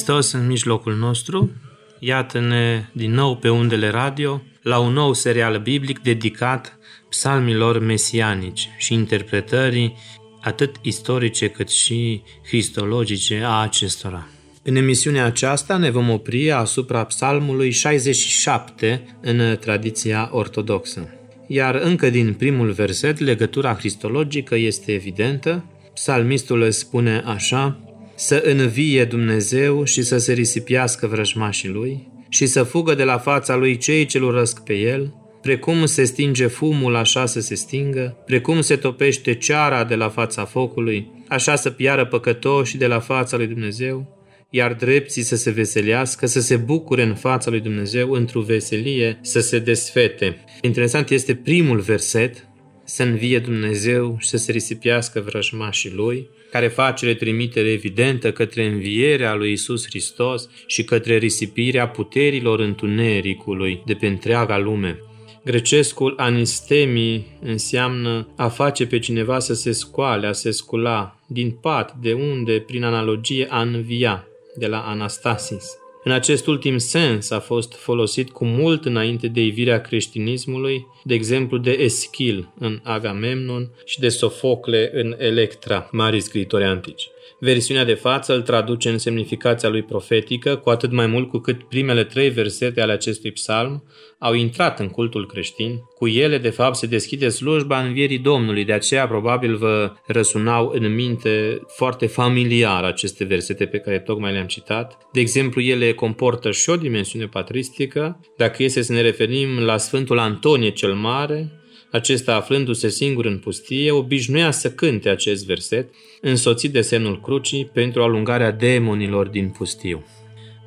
Hristos în mijlocul nostru, iată-ne din nou pe undele radio la un nou serial biblic dedicat psalmilor mesianici și interpretării atât istorice cât și cristologice a acestora. În emisiunea aceasta ne vom opri asupra psalmului 67 în tradiția ortodoxă. Iar încă din primul verset, legătura cristologică este evidentă. Psalmistul spune așa, să învie Dumnezeu și să se risipiască vrăjmașii lui și să fugă de la fața lui cei ce urăsc pe el, precum se stinge fumul, așa să se stingă, precum se topește ceara de la fața focului, așa să piară păcătoși de la fața lui Dumnezeu, iar drepții să se veselească, să se bucure în fața lui Dumnezeu, într-o veselie, să se desfete. Interesant este primul verset, să învie Dumnezeu și să se risipiască vrăjmașii lui, care face trimitere evidentă către învierea lui Isus Hristos și către risipirea puterilor întunericului de pe întreaga lume. Grecescul anistemii înseamnă a face pe cineva să se scoale, a se scula, din pat, de unde, prin analogie, a învia, de la Anastasis. În acest ultim sens a fost folosit cu mult înainte de ivirea creștinismului, de exemplu de Eschil în Agamemnon și de Sofocle în Electra, mari scriitori antici. Versiunea de față îl traduce în semnificația lui profetică, cu atât mai mult cu cât primele trei versete ale acestui psalm au intrat în cultul creștin. Cu ele, de fapt, se deschide slujba învierii Domnului, de aceea probabil vă răsunau în minte foarte familiar aceste versete pe care tocmai le-am citat. De exemplu, ele comportă și o dimensiune patristică. Dacă este să ne referim la Sfântul Antonie cel Mare, acesta, aflându-se singur în pustie, obișnuia să cânte acest verset, însoțit de semnul crucii, pentru alungarea demonilor din pustiu.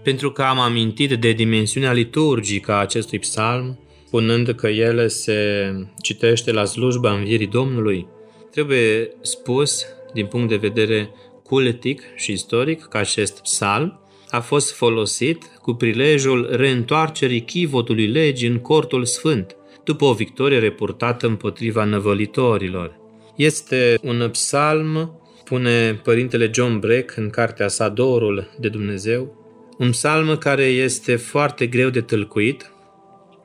Pentru că am amintit de dimensiunea liturgică a acestui psalm, spunând că el se citește la slujba învierii Domnului, trebuie spus, din punct de vedere cultic și istoric, că acest psalm a fost folosit cu prilejul reîntoarcerii chivotului legii în cortul sfânt – după o victorie reportată împotriva năvălitorilor. Este un psalm, pune părintele John Breck în cartea sa Dorul de Dumnezeu, un psalm care este foarte greu de tâlcuit.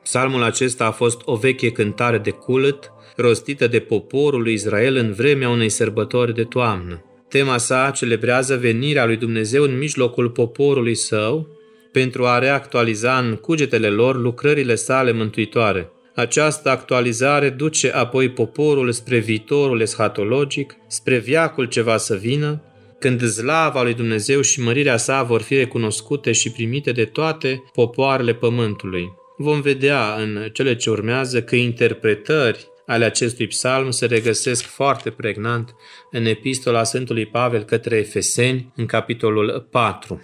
Psalmul acesta a fost o veche cântare de culăt, rostită de poporul lui Israel în vremea unei sărbători de toamnă. Tema sa celebrează venirea lui Dumnezeu în mijlocul poporului său pentru a reactualiza în cugetele lor lucrările sale mântuitoare. Această actualizare duce apoi poporul spre viitorul eschatologic, spre viacul ce va să vină, când zlava lui Dumnezeu și mărirea sa vor fi recunoscute și primite de toate popoarele pământului. Vom vedea în cele ce urmează că interpretări ale acestui psalm se regăsesc foarte pregnant în epistola Sfântului Pavel către Efeseni, în capitolul 4.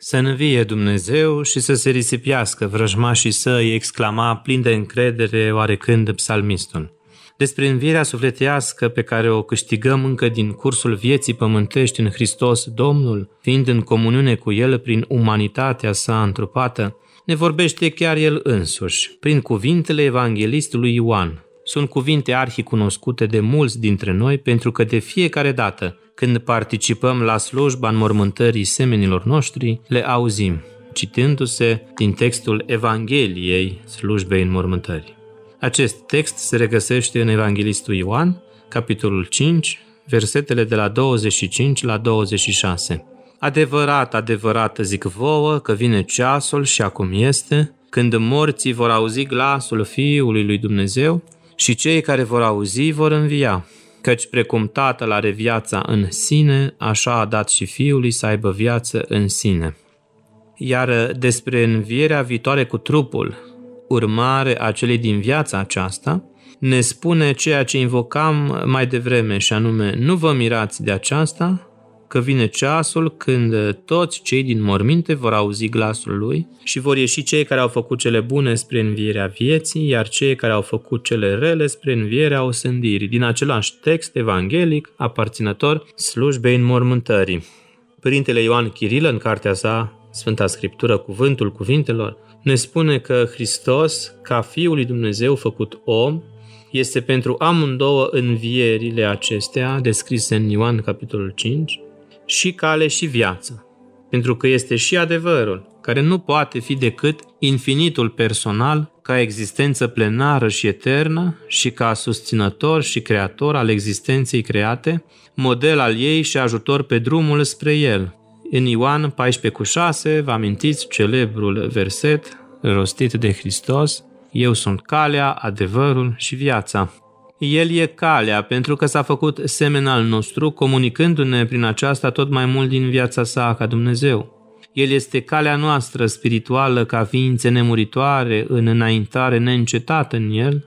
Să învie Dumnezeu și să se risipiască vrăjmașii săi, exclama plin de încredere oarecând psalmistul. Despre învierea sufletească pe care o câștigăm încă din cursul vieții pământești în Hristos Domnul, fiind în comuniune cu El prin umanitatea sa întrupată, ne vorbește chiar El însuși, prin cuvintele evanghelistului Ioan. Sunt cuvinte arhicunoscute de mulți dintre noi pentru că de fiecare dată când participăm la slujba înmormântării semenilor noștri, le auzim, citându-se din textul Evangheliei slujbei înmormântării. Acest text se regăsește în Evanghelistul Ioan, capitolul 5, versetele de la 25 la 26. Adevărat, adevărat zic vouă că vine ceasul și acum este, când morții vor auzi glasul Fiului lui Dumnezeu și cei care vor auzi vor învia căci precum Tatăl are viața în sine, așa a dat și Fiului să aibă viață în sine. Iar despre învierea viitoare cu trupul, urmare a celei din viața aceasta, ne spune ceea ce invocam mai devreme și anume, nu vă mirați de aceasta, că vine ceasul când toți cei din morminte vor auzi glasul lui și vor ieși cei care au făcut cele bune spre învierea vieții, iar cei care au făcut cele rele spre învierea osândirii, din același text evanghelic aparținător slujbei înmormântării. Părintele Ioan Chirilă, în cartea sa Sfânta Scriptură, Cuvântul Cuvintelor, ne spune că Hristos, ca Fiul lui Dumnezeu făcut om, este pentru amândouă învierile acestea, descrise în Ioan capitolul 5, și cale și viață. Pentru că este și adevărul, care nu poate fi decât infinitul personal, ca existență plenară și eternă și ca susținător și creator al existenței create, model al ei și ajutor pe drumul spre el. În Ioan 14 cu 6 vă amintiți celebrul verset rostit de Hristos, Eu sunt calea, adevărul și viața. El e calea, pentru că s-a făcut semen al nostru, comunicându-ne prin aceasta tot mai mult din viața sa ca Dumnezeu. El este calea noastră spirituală ca ființe nemuritoare în înaintare neîncetată în El,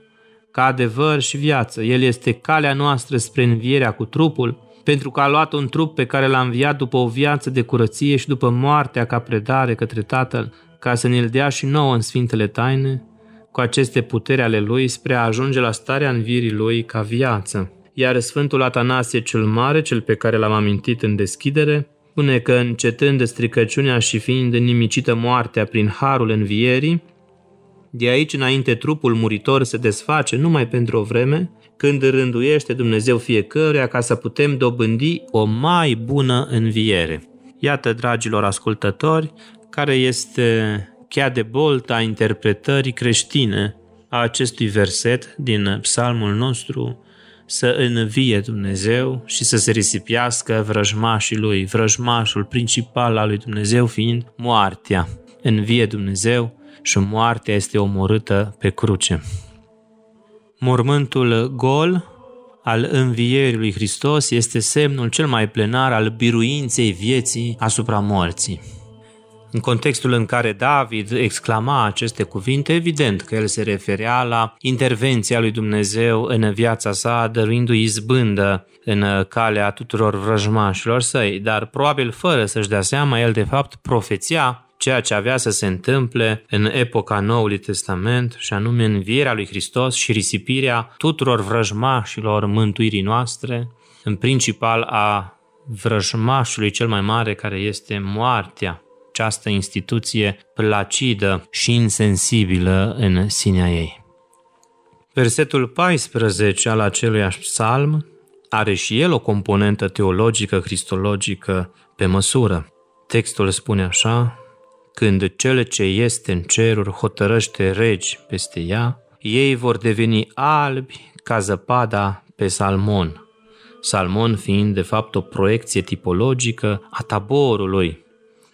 ca adevăr și viață. El este calea noastră spre învierea cu trupul, pentru că a luat un trup pe care l-a înviat după o viață de curăție și după moartea ca predare către Tatăl, ca să ne-l dea și nouă în Sfintele Taine, cu aceste puteri ale lui spre a ajunge la starea învirii lui ca viață. Iar Sfântul Atanasie cel Mare, cel pe care l-am amintit în deschidere, spune că încetând stricăciunea și fiind nimicită moartea prin harul învierii, de aici înainte trupul muritor se desface numai pentru o vreme, când rânduiește Dumnezeu fiecăruia ca să putem dobândi o mai bună înviere. Iată, dragilor ascultători, care este cheia de bolt a interpretării creștine a acestui verset din psalmul nostru, să învie Dumnezeu și să se risipiască vrăjmașii lui, vrăjmașul principal al lui Dumnezeu fiind moartea. Învie Dumnezeu și moartea este omorâtă pe cruce. Mormântul gol al învierii lui Hristos este semnul cel mai plenar al biruinței vieții asupra morții. În contextul în care David exclama aceste cuvinte, evident că el se referea la intervenția lui Dumnezeu în viața sa, dăruindu-i izbândă în calea tuturor vrăjmașilor săi, dar probabil fără să-și dea seama, el de fapt profeția ceea ce avea să se întâmple în epoca Noului Testament, și anume învierea lui Hristos și risipirea tuturor vrăjmașilor mântuirii noastre, în principal a vrăjmașului cel mai mare care este moartea această instituție placidă și insensibilă în sinea ei. Versetul 14 al acelui psalm are și el o componentă teologică, cristologică pe măsură. Textul spune așa, când cel ce este în ceruri hotărăște regi peste ea, ei vor deveni albi ca zăpada pe salmon. Salmon fiind de fapt o proiecție tipologică a taborului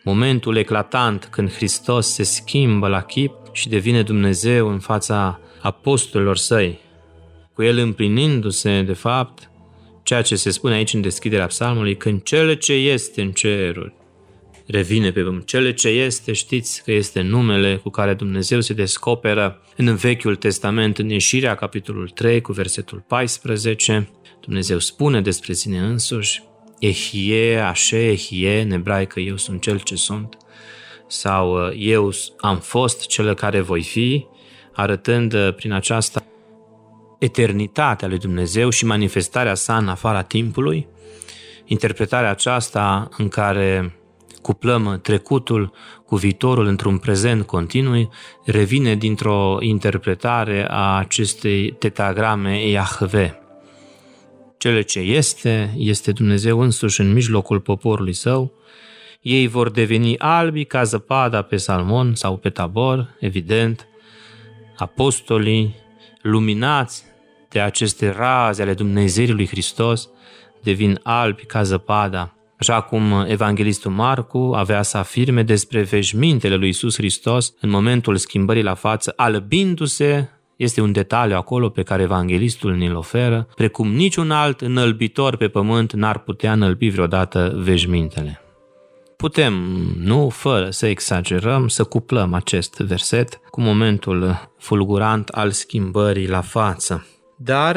momentul eclatant când Hristos se schimbă la chip și devine Dumnezeu în fața apostolilor săi, cu el împlinindu-se, de fapt, ceea ce se spune aici în deschiderea psalmului, când cele ce este în ceruri revine pe pământ. Cele ce este, știți că este numele cu care Dumnezeu se descoperă în Vechiul Testament, în ieșirea capitolul 3 cu versetul 14. Dumnezeu spune despre sine însuși, Ehie, Așe, Ehie, în ebraică eu sunt cel ce sunt, sau uh, eu am fost cel care voi fi, arătând uh, prin aceasta eternitatea lui Dumnezeu și manifestarea sa în afara timpului, interpretarea aceasta în care cuplăm trecutul cu viitorul într-un prezent continuu, revine dintr-o interpretare a acestei tetagrame Iahve, cele ce este, este Dumnezeu însuși în mijlocul poporului său. Ei vor deveni albi ca zăpada pe Salmon sau pe Tabor, evident. Apostolii, luminați de aceste raze ale Dumnezeirii lui Hristos, devin albi ca zăpada, așa cum evanghelistul Marcu avea să afirme despre veșmintele lui Isus Hristos în momentul schimbării la față, albindu-se este un detaliu acolo pe care evanghelistul ne-l oferă, precum niciun alt înălbitor pe pământ n-ar putea înălbi vreodată veșmintele. putem, nu fără să exagerăm, să cuplăm acest verset cu momentul fulgurant al schimbării la față. Dar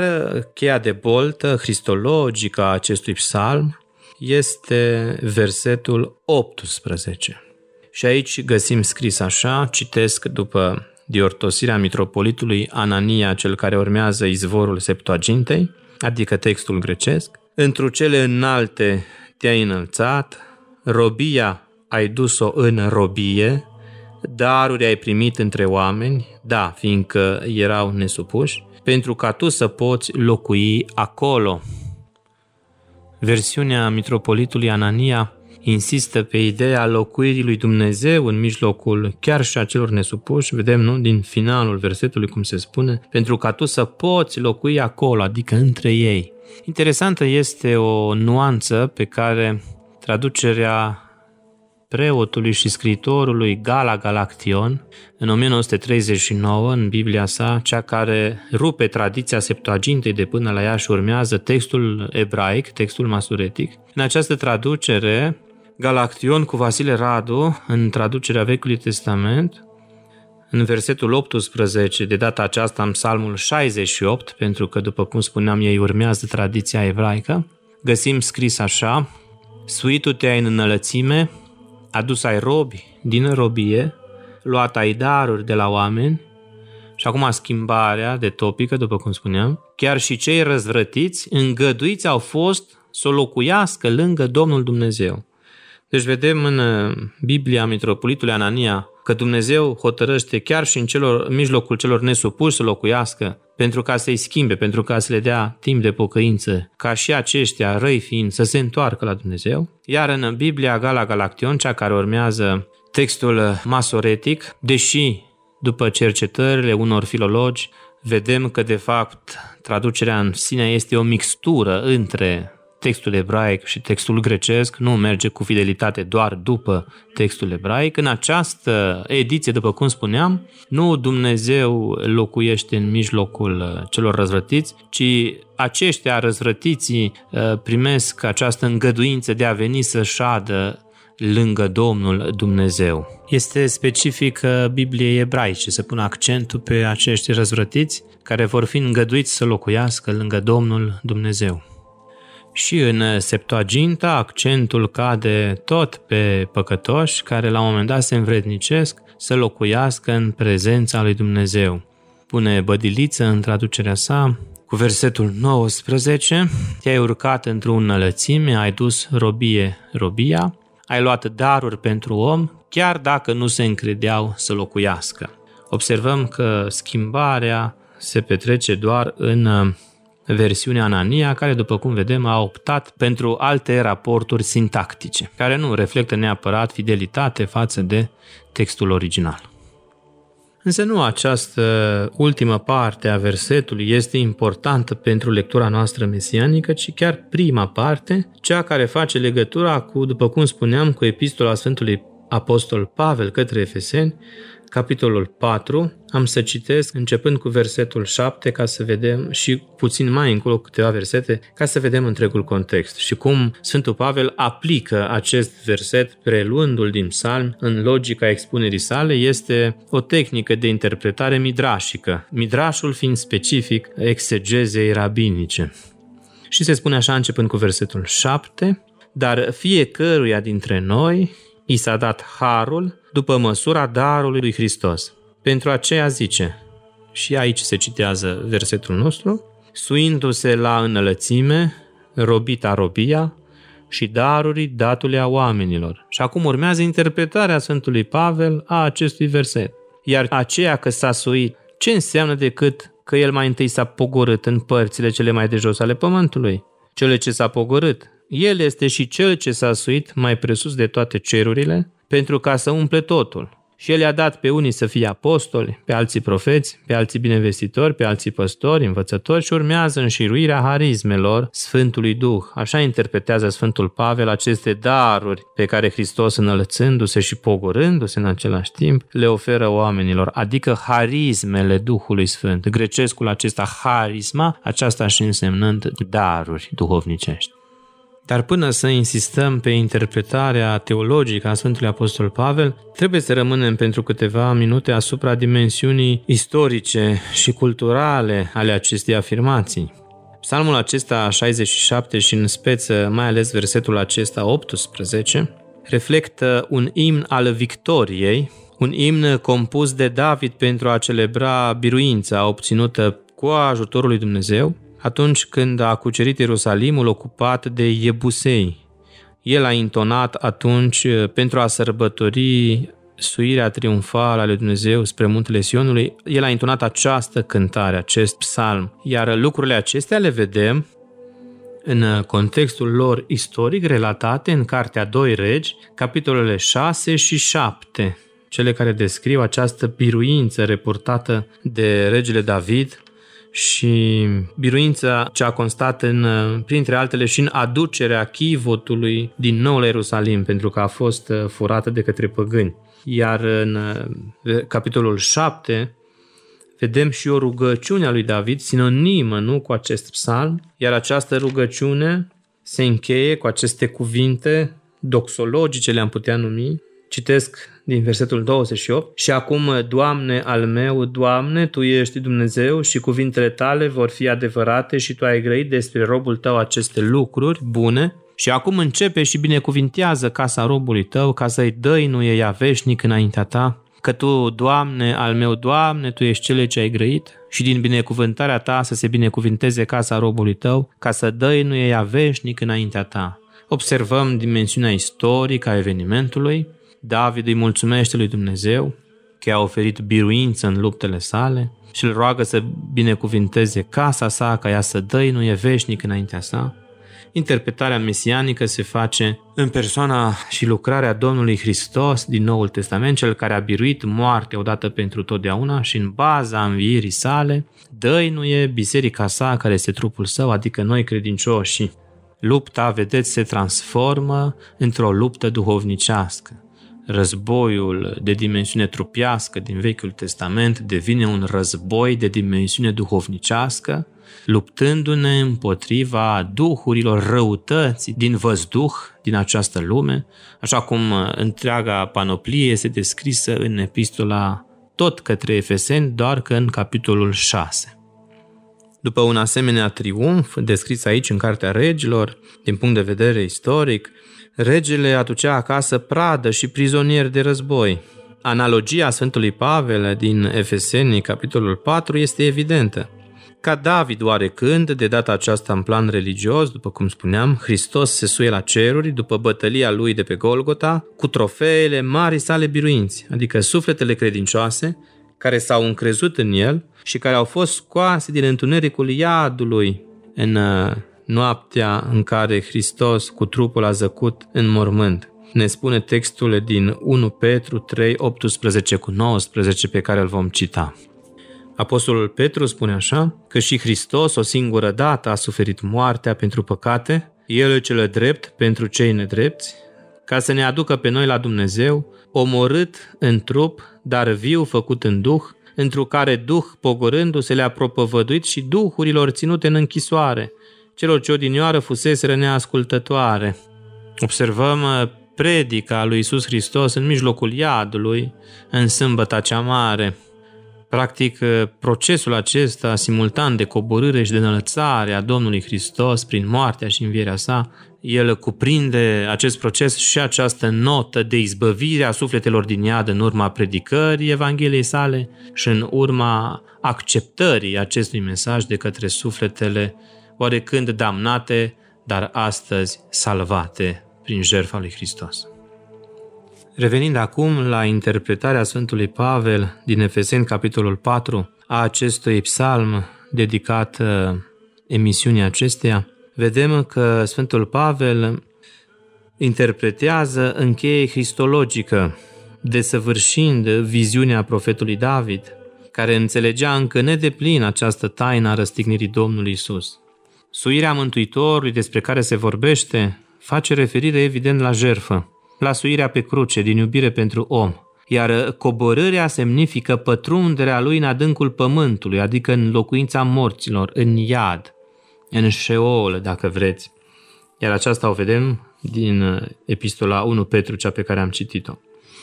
cheia de boltă cristologică a acestui psalm este versetul 18. Și aici găsim scris așa, citesc după diortosirea mitropolitului Anania, cel care urmează izvorul Septuagintei, adică textul grecesc, Întru cele înalte te-ai înălțat, robia ai dus-o în robie, daruri ai primit între oameni, da, fiindcă erau nesupuși, pentru ca tu să poți locui acolo. Versiunea mitropolitului Anania insistă pe ideea locuirii lui Dumnezeu în mijlocul chiar și a celor nesupuși, vedem, nu, din finalul versetului cum se spune, pentru ca tu să poți locui acolo, adică între ei. Interesantă este o nuanță pe care traducerea preotului și scriitorului Gala Galaction în 1939 în Biblia sa, cea care rupe tradiția Septuagintei de până la ea și urmează textul ebraic, textul masuretic. În această traducere, Galaction cu Vasile Radu, în traducerea Vechiului Testament, în versetul 18, de data aceasta în psalmul 68, pentru că, după cum spuneam, ei urmează tradiția evraică, găsim scris așa, Suitul te-ai în înălățime, adus ai robi din robie, luat ai daruri de la oameni, și acum schimbarea de topică, după cum spuneam, chiar și cei răzvrătiți, îngăduiți au fost să o locuiască lângă Domnul Dumnezeu. Deci vedem în uh, Biblia Mitropolitului Anania că Dumnezeu hotărăște chiar și în, celor, în mijlocul celor nesupuși să locuiască pentru ca să-i schimbe, pentru ca să le dea timp de pocăință, ca și aceștia, răi fiind, să se întoarcă la Dumnezeu. Iar în Biblia Gala Galaction, cea care urmează textul masoretic, deși după cercetările unor filologi, vedem că de fapt traducerea în sine este o mixtură între textul ebraic și textul grecesc nu merge cu fidelitate doar după textul ebraic. În această ediție, după cum spuneam, nu Dumnezeu locuiește în mijlocul uh, celor răzvrătiți, ci aceștia răzvrătiții uh, primesc această îngăduință de a veni să șadă lângă Domnul Dumnezeu. Este specific uh, Bibliei ebraice să pună accentul pe acești răzvrătiți care vor fi îngăduiți să locuiască lângă Domnul Dumnezeu. Și în Septuaginta accentul cade tot pe păcătoși care la un moment dat se învrednicesc să locuiască în prezența lui Dumnezeu. Pune bădiliță în traducerea sa cu versetul 19, te-ai urcat într-o înălățime, ai dus robie robia, ai luat daruri pentru om, chiar dacă nu se încredeau să locuiască. Observăm că schimbarea se petrece doar în versiunea Anania, care, după cum vedem, a optat pentru alte raporturi sintactice, care nu reflectă neapărat fidelitate față de textul original. Însă nu această ultimă parte a versetului este importantă pentru lectura noastră mesianică, ci chiar prima parte, cea care face legătura cu, după cum spuneam, cu epistola Sfântului Apostol Pavel către Efeseni, capitolul 4, am să citesc începând cu versetul 7 ca să vedem și puțin mai încolo câteva versete ca să vedem întregul context și cum Sfântul Pavel aplică acest verset preluându-l din psalm în logica expunerii sale este o tehnică de interpretare midrașică, midrașul fiind specific exegezei rabinice. Și se spune așa începând cu versetul 7, dar fiecăruia dintre noi i s-a dat harul după măsura darului lui Hristos. Pentru aceea zice, și aici se citează versetul nostru, suindu-se la înălățime, robita robia și daruri datule a oamenilor. Și acum urmează interpretarea Sfântului Pavel a acestui verset. Iar aceea că s-a suit, ce înseamnă decât că el mai întâi s-a pogorât în părțile cele mai de jos ale pământului? Cele ce s-a pogorât, el este și cel ce s-a suit mai presus de toate cerurile, pentru ca să umple totul. Și el i-a dat pe unii să fie apostoli, pe alții profeți, pe alții binevestitori, pe alții păstori, învățători și urmează înșiruirea harismelor Sfântului Duh. Așa interpretează Sfântul Pavel aceste daruri pe care Hristos înălțându-se și pogorându-se în același timp le oferă oamenilor, adică harismele Duhului Sfânt. Grecescul acesta harisma, aceasta și însemnând daruri duhovnicești. Dar până să insistăm pe interpretarea teologică a Sfântului Apostol Pavel, trebuie să rămânem pentru câteva minute asupra dimensiunii istorice și culturale ale acestei afirmații. Psalmul acesta 67 și în speță, mai ales versetul acesta 18, reflectă un imn al victoriei, un imn compus de David pentru a celebra biruința obținută cu ajutorul lui Dumnezeu, atunci când a cucerit Ierusalimul ocupat de Iebusei. El a intonat atunci pentru a sărbători suirea triumfală a lui Dumnezeu spre muntele Sionului, el a intonat această cântare, acest psalm. Iar lucrurile acestea le vedem în contextul lor istoric relatate în Cartea 2 Regi, capitolele 6 și 7, cele care descriu această biruință reportată de regele David și biruința ce a constat în, printre altele și în aducerea chivotului din nou la Ierusalim, pentru că a fost furată de către păgâni. Iar în capitolul 7 vedem și o rugăciune a lui David, sinonimă nu cu acest psalm, iar această rugăciune se încheie cu aceste cuvinte doxologice, le-am putea numi. Citesc din versetul 28. Și acum, Doamne al meu, Doamne, Tu ești Dumnezeu și cuvintele Tale vor fi adevărate și Tu ai grăit despre robul Tău aceste lucruri bune și acum începe și binecuvintează casa robului Tău ca să-i dăinuie ea veșnic înaintea Ta că Tu, Doamne, al meu Doamne, Tu ești cele ce ai grăit și din binecuvântarea Ta să se binecuvinteze casa robului Tău, ca să dăinuie ea veșnic înaintea Ta. Observăm dimensiunea istorică a evenimentului, David îi mulțumește lui Dumnezeu că a oferit biruință în luptele sale și îl roagă să binecuvinteze casa sa ca ea să dăinuie veșnic înaintea sa. Interpretarea mesianică se face în persoana și lucrarea Domnului Hristos din Noul Testament, cel care a biruit moartea odată pentru totdeauna și în baza învierii sale dăinuie biserica sa care este trupul său, adică noi credincioși. Lupta, vedeți, se transformă într-o luptă duhovnicească războiul de dimensiune trupească din Vechiul Testament devine un război de dimensiune duhovnicească, luptându-ne împotriva duhurilor răutății din văzduh din această lume, așa cum întreaga panoplie este descrisă în epistola tot către Efeseni, doar că în capitolul 6. După un asemenea triumf, descris aici în Cartea Regilor, din punct de vedere istoric, regele aducea acasă pradă și prizonieri de război. Analogia Sfântului Pavel din Efeseni, capitolul 4, este evidentă. Ca David oarecând, de data aceasta în plan religios, după cum spuneam, Hristos se suie la ceruri după bătălia lui de pe Golgota, cu trofeele mari sale biruinți, adică sufletele credincioase, care s-au încrezut în el și care au fost scoase din întunericul iadului în uh, noaptea în care Hristos cu trupul a zăcut în mormânt. Ne spune textul din 1 Petru 3, 18 cu 19 pe care îl vom cita. Apostolul Petru spune așa că și Hristos o singură dată a suferit moartea pentru păcate, El cel drept pentru cei nedrepți, ca să ne aducă pe noi la Dumnezeu, omorât în trup, dar viu făcut în duh, într-o care duh pogorându-se le-a propovăduit și duhurilor ținute în închisoare, celor ce odinioară fuseseră neascultătoare. Observăm uh, predica lui Isus Hristos în mijlocul iadului, în sâmbăta cea mare. Practic, uh, procesul acesta simultan de coborâre și de înălțare a Domnului Hristos prin moartea și învierea sa, el cuprinde acest proces și această notă de izbăvire a sufletelor din iad în urma predicării Evangheliei sale și în urma acceptării acestui mesaj de către sufletele oarecând damnate, dar astăzi salvate prin jertfa lui Hristos. Revenind acum la interpretarea Sfântului Pavel din Efeseni, capitolul 4, a acestui psalm dedicat uh, emisiunii acesteia, vedem că Sfântul Pavel interpretează încheie cristologică, desăvârșind viziunea profetului David, care înțelegea încă nedeplin această taină a răstignirii Domnului Isus. Suirea Mântuitorului despre care se vorbește face referire evident la jerfă, la suirea pe cruce din iubire pentru om, iar coborârea semnifică pătrunderea lui în adâncul pământului, adică în locuința morților, în iad, în șeol, dacă vreți. iar aceasta o vedem din uh, epistola 1 Petru, cea pe care am citit-o.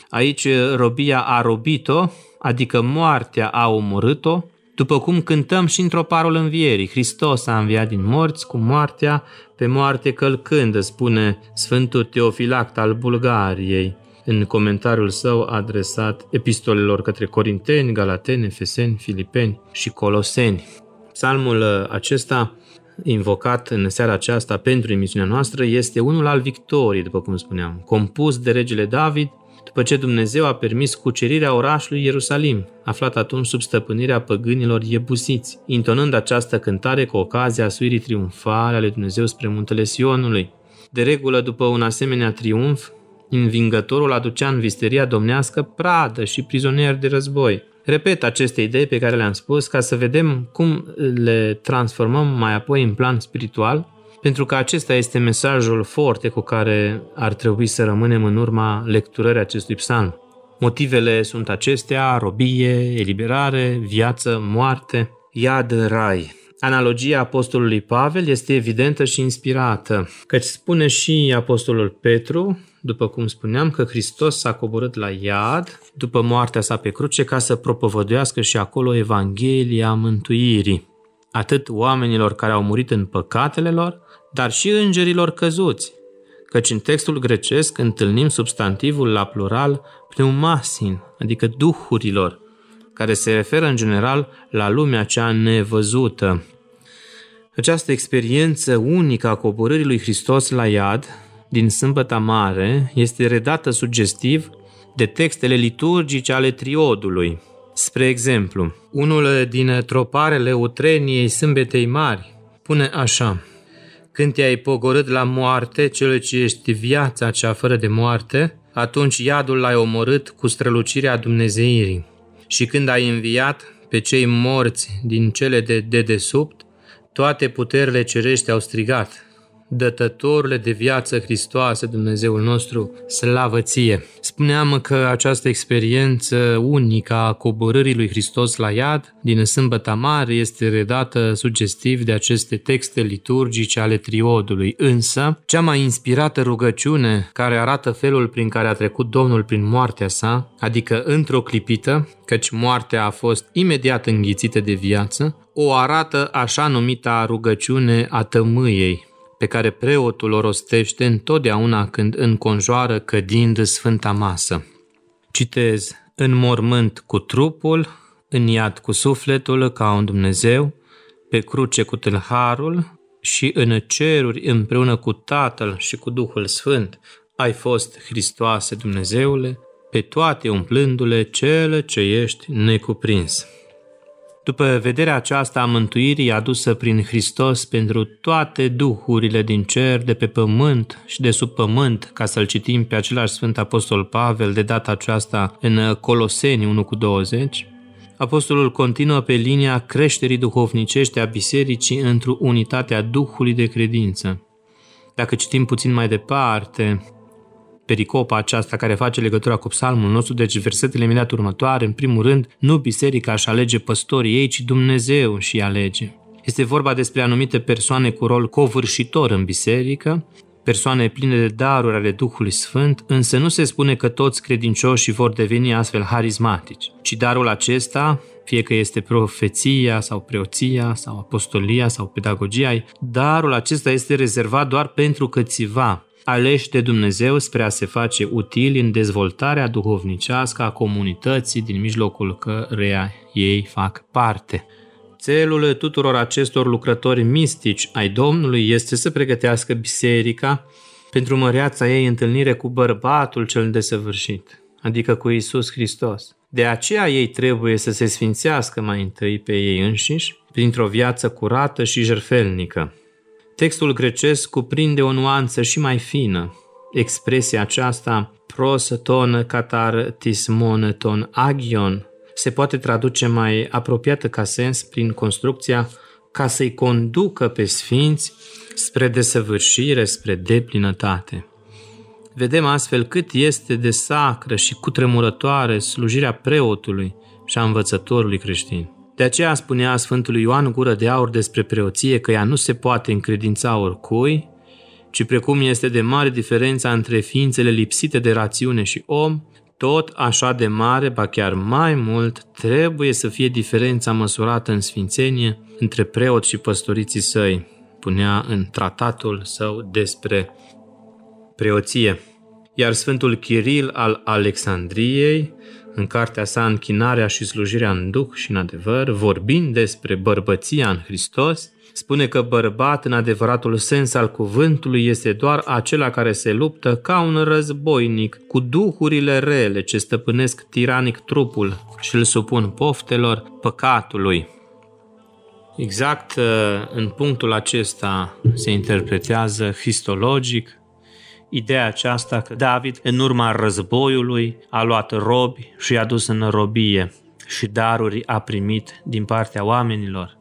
Aici uh, robia a robit-o, adică moartea a omorât-o, după cum cântăm și într-o parol învierii. Hristos a înviat din morți cu moartea, pe moarte călcând, spune Sfântul Teofilact al Bulgariei în comentariul său adresat epistolelor către Corinteni, Galateni, Efeseni, Filipeni și Coloseni. Psalmul uh, acesta invocat în seara aceasta pentru emisiunea noastră este unul al victoriei, după cum spuneam, compus de regele David, după ce Dumnezeu a permis cucerirea orașului Ierusalim, aflat atunci sub stăpânirea păgânilor iebusiți, intonând această cântare cu ocazia suirii triumfale ale Dumnezeu spre muntele Sionului. De regulă, după un asemenea triumf, învingătorul aducea în visteria domnească pradă și prizonieri de război. Repet aceste idei pe care le-am spus ca să vedem cum le transformăm mai apoi în plan spiritual, pentru că acesta este mesajul forte cu care ar trebui să rămânem în urma lecturării acestui psalm. Motivele sunt acestea, robie, eliberare, viață, moarte, iad, rai. Analogia apostolului Pavel este evidentă și inspirată, căci spune și apostolul Petru după cum spuneam, că Hristos s-a coborât la iad după moartea sa pe cruce ca să propovăduiască și acolo Evanghelia mântuirii, atât oamenilor care au murit în păcatele lor, dar și îngerilor căzuți, căci în textul grecesc întâlnim substantivul la plural pneumasin, adică duhurilor, care se referă în general la lumea cea nevăzută. Această experiență unică a coborârii lui Hristos la iad din Sâmbăta Mare este redată sugestiv de textele liturgice ale triodului. Spre exemplu, unul din troparele utreniei Sâmbetei Mari pune așa Când te-ai pogorât la moarte, cel ce ești viața cea fără de moarte, atunci iadul l-ai omorât cu strălucirea Dumnezeirii. Și când ai înviat pe cei morți din cele de dedesubt, toate puterile cerești au strigat, dătătorule de viață Hristoasă, Dumnezeul nostru, slavă ție! Spuneam că această experiență unică a coborârii lui Hristos la iad din Sâmbăta Mare este redată sugestiv de aceste texte liturgice ale triodului, însă cea mai inspirată rugăciune care arată felul prin care a trecut Domnul prin moartea sa, adică într-o clipită, căci moartea a fost imediat înghițită de viață, o arată așa numita rugăciune a tămâiei, pe care preotul o rostește întotdeauna când înconjoară cădind sfânta masă. Citez, în mormânt cu trupul, în iad cu sufletul ca un Dumnezeu, pe cruce cu tâlharul și în ceruri împreună cu Tatăl și cu Duhul Sfânt, ai fost Hristoase Dumnezeule, pe toate umplându-le cele ce ești necuprins. După vederea aceasta a mântuirii adusă prin Hristos pentru toate duhurile din cer, de pe pământ și de sub pământ, ca să-l citim pe același Sfânt Apostol Pavel de data aceasta în Coloseni 1 cu 20, Apostolul continuă pe linia creșterii duhovnicești a bisericii într-o unitatea Duhului de credință. Dacă citim puțin mai departe, pericopa aceasta care face legătura cu psalmul nostru, deci versetele imediat următoare, în primul rând, nu biserica își alege păstorii ei, ci Dumnezeu și alege. Este vorba despre anumite persoane cu rol covârșitor în biserică, persoane pline de daruri ale Duhului Sfânt, însă nu se spune că toți credincioșii vor deveni astfel harismatici, ci darul acesta, fie că este profeția sau preoția sau apostolia sau pedagogia, darul acesta este rezervat doar pentru câțiva, aleși de Dumnezeu spre a se face utili în dezvoltarea duhovnicească a comunității din mijlocul căreia ei fac parte. Țelul tuturor acestor lucrători mistici ai Domnului este să pregătească biserica pentru măreața ei întâlnire cu bărbatul cel desăvârșit, adică cu Isus Hristos. De aceea ei trebuie să se sfințească mai întâi pe ei înșiși, printr-o viață curată și jerfelnică, Textul grecesc cuprinde o nuanță și mai fină. Expresia aceasta, ton catar tismoneton agion, se poate traduce mai apropiată ca sens prin construcția ca să-i conducă pe sfinți spre desăvârșire, spre deplinătate. Vedem astfel cât este de sacră și cutremurătoare slujirea preotului și a învățătorului creștin. De aceea spunea Sfântul Ioan Gură de Aur despre preoție că ea nu se poate încredința oricui, ci precum este de mare diferența între ființele lipsite de rațiune și om, tot așa de mare, ba chiar mai mult, trebuie să fie diferența măsurată în sfințenie între preot și păstoriții săi, punea în tratatul său despre preoție. Iar Sfântul Chiril al Alexandriei, în cartea sa Închinarea și slujirea în duh și în adevăr, vorbind despre bărbăția în Hristos, spune că bărbat în adevăratul sens al cuvântului este doar acela care se luptă ca un războinic cu duhurile rele ce stăpânesc tiranic trupul și îl supun poftelor păcatului. Exact uh, în punctul acesta se interpretează histologic ideea aceasta că David, în urma războiului, a luat robi și i-a dus în robie și daruri a primit din partea oamenilor.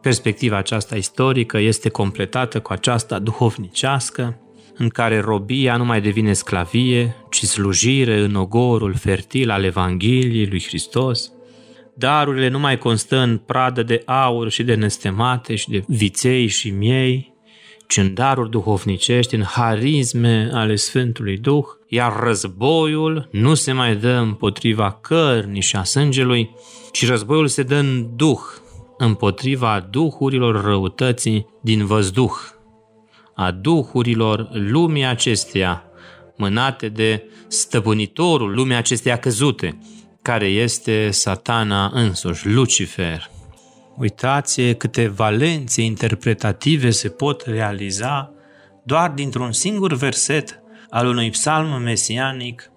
Perspectiva aceasta istorică este completată cu aceasta duhovnicească, în care robia nu mai devine sclavie, ci slujire în ogorul fertil al Evangheliei lui Hristos. Darurile nu mai constă în pradă de aur și de nestemate și de viței și miei, ci în daruri duhovnicești, în harisme ale Sfântului Duh, iar războiul nu se mai dă împotriva cărnii și a sângelui, ci războiul se dă în Duh, împotriva duhurilor răutății din văzduh, a duhurilor lumii acesteia, mânate de stăpânitorul lumii acesteia căzute, care este satana însuși, Lucifer. Uitați câte valențe interpretative se pot realiza doar dintr-un singur verset al unui psalm mesianic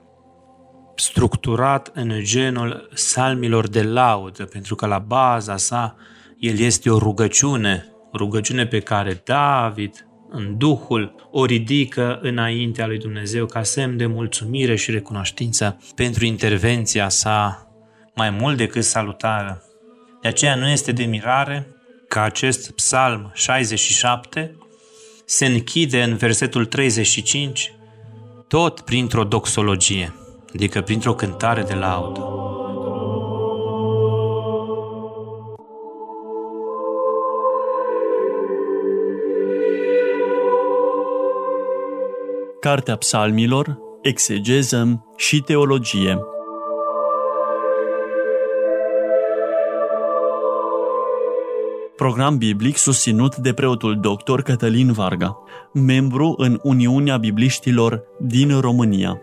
structurat în genul salmilor de laudă, pentru că la baza sa el este o rugăciune, rugăciune pe care David, în Duhul, o ridică înaintea lui Dumnezeu ca semn de mulțumire și recunoștință pentru intervenția sa mai mult decât salutară. De aceea nu este de mirare că acest psalm 67 se închide în versetul 35 tot printr-o doxologie, adică printr-o cântare de laudă. Cartea Psalmilor, Exegeză și Teologie Program biblic susținut de preotul dr. Cătălin Varga, membru în Uniunea Bibliștilor din România.